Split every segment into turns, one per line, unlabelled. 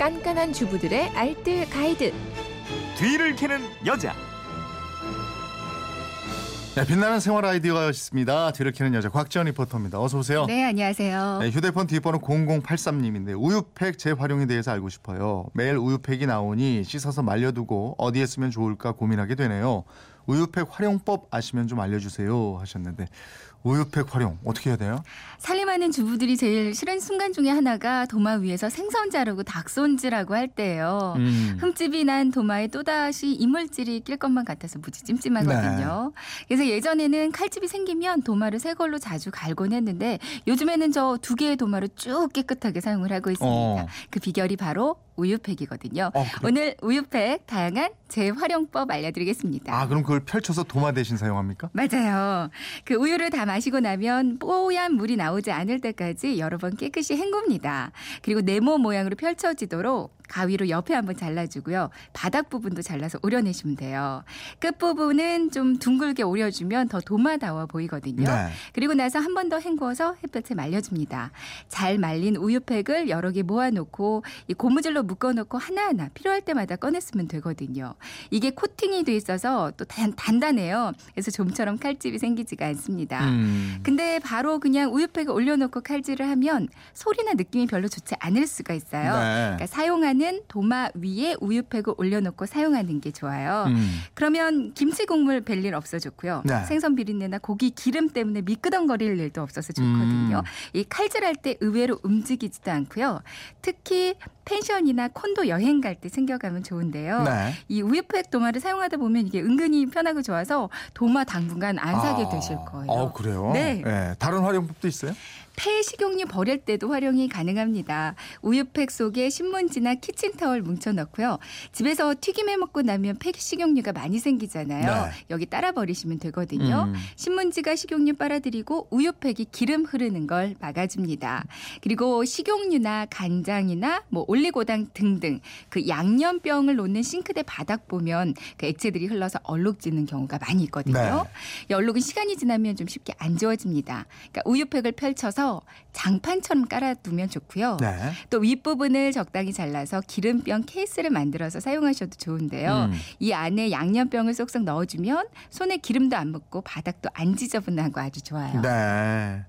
깐깐한 주부들의 알뜰 가이드.
뒤를 캐는 여자.
네, 빛나는 생활 아이디어가 있습니다. 뒤를 캐는 여자 곽지연 리포터입니다. 어서 오세요.
네, 안녕하세요.
네, 휴대폰 뒷번호 0083님인데 우유팩 재활용에 대해서 알고 싶어요. 매일 우유팩이 나오니 씻어서 말려두고 어디에 쓰면 좋을까 고민하게 되네요. 우유팩 활용법 아시면 좀 알려주세요 하셨는데 우유팩 활용 어떻게 해야 돼요?
살림하는 주부들이 제일 싫은 순간 중에 하나가 도마 위에서 생선 자르고 닭 손질하고 할 때예요.
음.
흠집이 난 도마에 또다시 이물질이 낄 것만 같아서 무지 찜찜하거든요.
네.
그래서 예전에는 칼집이 생기면 도마를 새 걸로 자주 갈곤 했는데 요즘에는 저 두 개의 도마를 쭉 깨끗하게 사용을 하고 있습니다.
어.
그 비결이 바로 우유팩이거든요.
어?
오늘 우유팩 다양한 재활용법 알려드리겠습니다.
아 그럼 그걸 펼쳐서 도마 대신 사용합니까?
맞아요. 그 우유를 다 마시고 나면 뽀얀 물이 나오지 않을 때까지 여러 번 깨끗이 헹굽니다. 그리고 네모 모양으로 펼쳐지도록 가위로 옆에 한번 잘라주고요. 바닥 부분도 잘라서 오려내시면 돼요. 끝 부분은 좀 둥글게 오려주면 더 도마다워 보이거든요.
네.
그리고 나서 한 번 더 헹구어서 햇볕에 말려줍니다. 잘 말린 우유팩을 여러 개 모아놓고 이 고무줄로 묶어놓고 하나하나 필요할 때마다 꺼냈으면 되거든요. 이게 코팅이 돼 있어서 또 단, 단단해요. 그래서 좀처럼 칼집이 생기지가 않습니다.
음.
근데 바로 그냥 우유팩을 올려놓고 칼질을 하면 소리나 느낌이 별로 좋지 않을 수가 있어요.
네.
그러니까 사용하는 도마 위에 우유팩을 올려놓고 사용하는 게 좋아요.
음.
그러면 김치 국물 뵐일 없어 좋고요.
네.
생선 비린내나 고기 기름 때문에 미끄덩거릴 일도 없어서 좋거든요.
음.
이 칼질할 때 의외로 움직이지도 않고요. 특히 펜션이나 콘도 여행 갈 때 챙겨가면 좋은데요.
네.
이 우유팩 도마를 사용하다 보면 이게 은근히 편하고 좋아서 도마 당분간 안 사게
아.
되실 거예요.
어 그래요?
네.
다른 활용법도 있어요?
폐식용유 버릴 때도 활용이 가능합니다. 우유팩 속에 신문지나 키친타월 뭉쳐 넣고요. 집에서 튀김해 먹고 나면 폐식용유가 많이 생기잖아요.
네.
여기 따라 버리시면 되거든요.
음.
신문지가 식용유 빨아들이고 우유팩이 기름 흐르는 걸 막아줍니다. 그리고 식용유나 간장이나 뭐 올리고당 등등 그 양념병을 놓는 싱크대 바닥 보면 그 액체들이 흘러서 얼룩지는 경우가 많이 있거든요.
네.
이 얼룩은 시간이 지나면 좀 쉽게 안 지워집니다. 그러니까 우유팩을 펼쳐서 장판처럼 깔아두면 좋고요.
네.
또 윗부분을 적당히 잘라서 기름병 케이스를 만들어서 사용하셔도 좋은데요.
음.
이 안에 양념병을 쏙쏙 넣어주면 손에 기름도 안 묻고 바닥도 안 지저분하고 아주 좋아요.
네.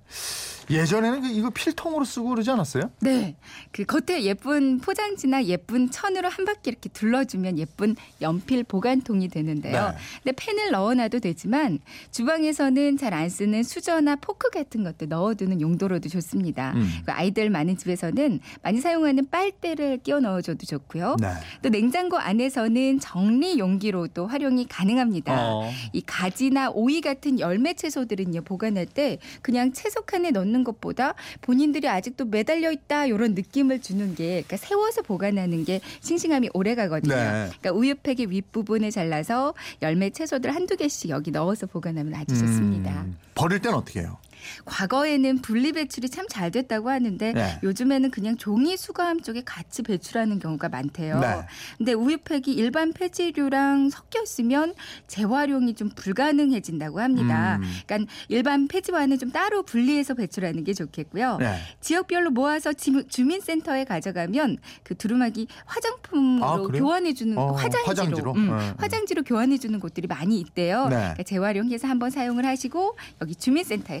예전에는 그 이거 필통으로 쓰고 그러지 않았어요?
네. 그 겉에 예쁜 포장지나 예쁜 천으로 한 바퀴 이렇게 둘러주면 예쁜 연필 보관통이 되는데요.
네.
근데 펜을 넣어놔도 되지만 주방에서는 잘 안 쓰는 수저나 포크 같은 것도 넣어두는 용도로도 좋습니다.
음.
그 아이들 많은 집에서는 많이 사용하는 빨대를 끼워 넣어줘도 좋고요.
네.
또 냉장고 안에서는 정리 용기로도 활용이 가능합니다.
어.
이 가지나 오이 같은 열매 채소들은요 보관할 때 그냥 채소 칸에 넣는 것보다 본인들이 아직도 매달려 있다 이런 느낌을 주는 게 그러니까 세워서 보관하는 게 싱싱함이 오래 가거든요.
네.
그러니까 우유팩의 윗부분을 잘라서 열매 채소들 한두 개씩 여기 넣어서 보관하면 아주
음.
좋습니다.
버릴 때는 어떻게 해요?
과거에는 분리 배출이 참 잘 됐다고 하는데
네.
요즘에는 그냥 종이 수거함 쪽에 같이 배출하는 경우가 많대요.
네.
근데 우유팩이 일반 폐지류랑 섞여 있으면 재활용이 좀 불가능해진다고 합니다.
음.
그러니까 일반 폐지와는 좀 따로 분리해서 배출하는 게 좋겠고요.
네.
지역별로 모아서 지- 주민센터에 가져가면 그 두루마기 화장품으로
아?
교환해 주는
어,
화장지로
화장지로?
음,
네.
화장지로 교환해 주는 곳들이 많이 있대요.
네.
그러니까 재활용해서 한번 사용을 하시고 여기 주민센터에